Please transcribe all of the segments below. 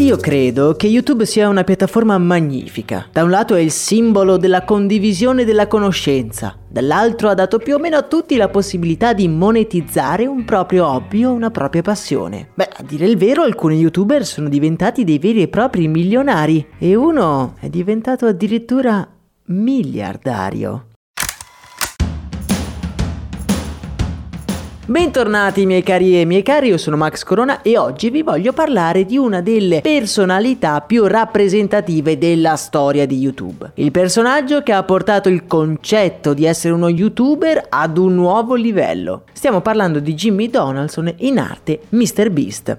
Io credo che YouTube sia una piattaforma magnifica. Da un lato è il simbolo della condivisione della conoscenza, dall'altro ha dato più o meno a tutti la possibilità di monetizzare un proprio hobby o una propria passione. Beh, a dire il vero, alcuni YouTuber sono diventati dei veri e propri milionari e uno è diventato addirittura miliardario. Bentornati miei cari e miei cari, io sono Max Corona e oggi vi voglio parlare di una delle personalità più rappresentative della storia di YouTube. Il personaggio che ha portato il concetto di essere uno YouTuber ad un nuovo livello. Stiamo parlando di Jimmy Donaldson, in arte MrBeast.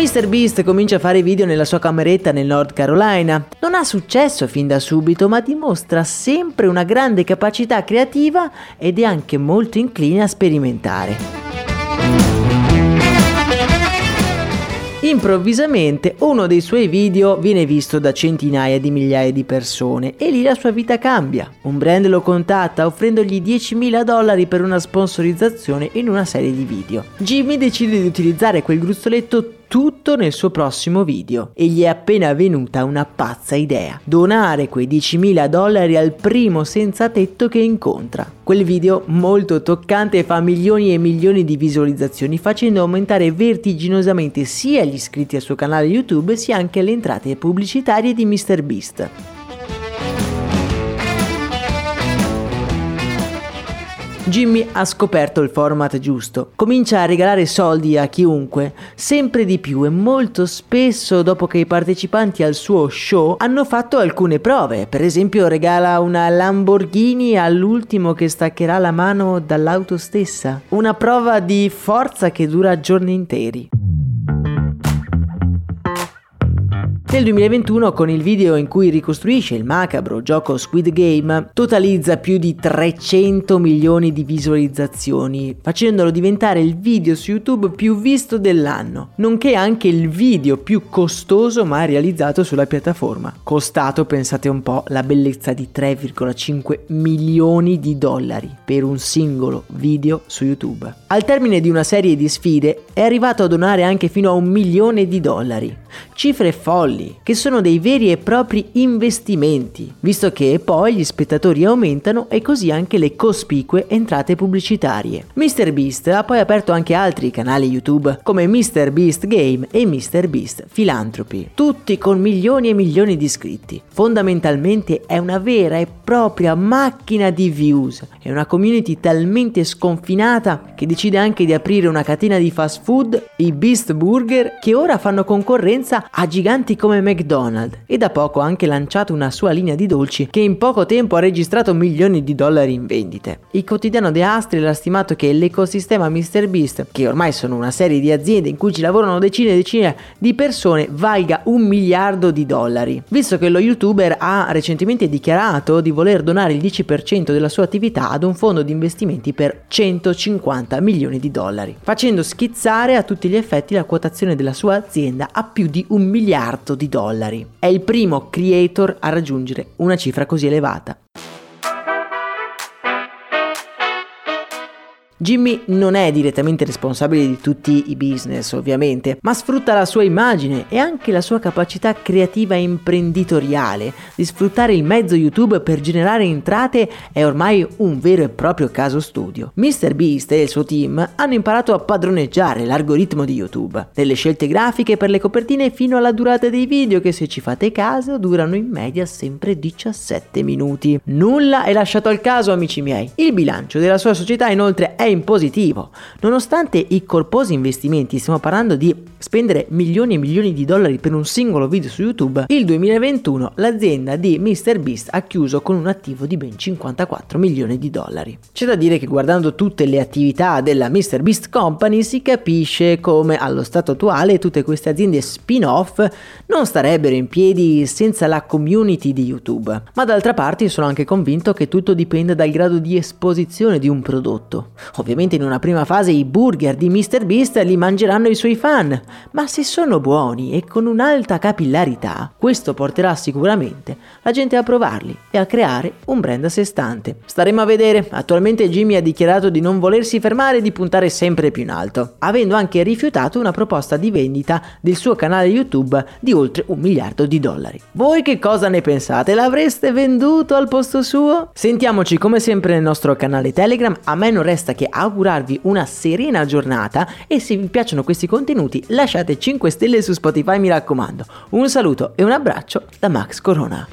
MrBeast comincia a fare video nella sua cameretta nel North Carolina. Non ha successo fin da subito, ma dimostra sempre una grande capacità creativa ed è anche molto incline a sperimentare. Improvvisamente uno dei suoi video viene visto da centinaia di migliaia di persone e lì la sua vita cambia. Un brand lo contatta offrendogli 10.000 dollari per una sponsorizzazione in una serie di video. Jimmy decide di utilizzare quel gruzzoletto tutto nel suo prossimo video e gli è appena venuta una pazza idea, donare quei 10.000 dollari al primo senza tetto che incontra. Quel video molto toccante fa milioni e milioni di visualizzazioni facendo aumentare vertiginosamente sia gli iscritti al suo canale YouTube sia anche le entrate pubblicitarie di MrBeast. Jimmy ha scoperto il format giusto. Comincia a regalare soldi a chiunque, sempre di più e molto spesso dopo che i partecipanti al suo show hanno fatto alcune prove. Per esempio regala una Lamborghini all'ultimo che staccherà la mano dall'auto stessa. Una prova di forza che dura giorni interi. Nel 2021 con il video in cui ricostruisce il macabro gioco Squid Game totalizza più di 300 milioni di visualizzazioni, facendolo diventare il video su YouTube più visto dell'anno, nonché anche il video più costoso mai realizzato sulla piattaforma. Costato, pensate un po', la bellezza di 3,5 milioni di dollari per un singolo video su YouTube. Al termine di una serie di sfide è arrivato a donare anche fino a un milione di dollari. Cifre folli, che sono dei veri e propri investimenti, visto che poi gli spettatori aumentano e così anche le cospicue entrate pubblicitarie. MrBeast ha poi aperto anche altri canali YouTube come MrBeast Game e MrBeast Philanthropy, tutti con milioni e milioni di iscritti. Fondamentalmente è una vera e propria macchina di views, è una community talmente sconfinata che decide anche di aprire una catena di fast food, i Beast Burger, che ora fanno concorrenza a giganti come McDonald's e da poco ha anche lanciato una sua linea di dolci che in poco tempo ha registrato milioni di dollari in vendite. Il quotidiano The Hustle ha stimato che l'ecosistema MrBeast, che ormai sono una serie di aziende in cui ci lavorano decine e decine di persone, valga un miliardo di dollari. Visto che lo youtuber ha recentemente dichiarato di voler donare il 10% della sua attività ad un fondo di investimenti per 150 milioni di dollari, facendo schizzare a tutti gli effetti la quotazione della sua azienda a più di un miliardo di dollari. È il primo creator a raggiungere una cifra così elevata. Jimmy non è direttamente responsabile di tutti i business, ovviamente, ma sfrutta la sua immagine e anche la sua capacità creativa e imprenditoriale di sfruttare il mezzo YouTube per generare entrate è ormai un vero e proprio caso studio. MrBeast e il suo team hanno imparato a padroneggiare l'algoritmo di YouTube, delle scelte grafiche per le copertine fino alla durata dei video che se ci fate caso durano in media sempre 17 minuti. Nulla è lasciato al caso, amici miei. Il bilancio della sua società inoltre è in positivo. Nonostante i corposi investimenti, stiamo parlando di spendere milioni e milioni di dollari per un singolo video su YouTube, il 2021 l'azienda di MrBeast ha chiuso con un attivo di ben 54 milioni di dollari. C'è da dire che guardando tutte le attività della MrBeast Company si capisce come allo stato attuale tutte queste aziende spin-off non starebbero in piedi senza la community di YouTube. Ma d'altra parte sono anche convinto che tutto dipende dal grado di esposizione di un prodotto. Ovviamente in una prima fase i burger di MrBeast li mangeranno i suoi fan, ma se sono buoni e con un'alta capillarità, questo porterà sicuramente la gente a provarli e a creare un brand a sé stante. Staremo a vedere, attualmente Jimmy ha dichiarato di non volersi fermare e di puntare sempre più in alto, avendo anche rifiutato una proposta di vendita del suo canale YouTube di oltre un miliardo di dollari. Voi che cosa ne pensate? L'avreste venduto al posto suo? Sentiamoci come sempre nel nostro canale Telegram, a me non resta che augurarvi una serena giornata e se vi piacciono questi contenuti lasciate 5 stelle su Spotify mi raccomando. Un saluto e un abbraccio da Max Corona.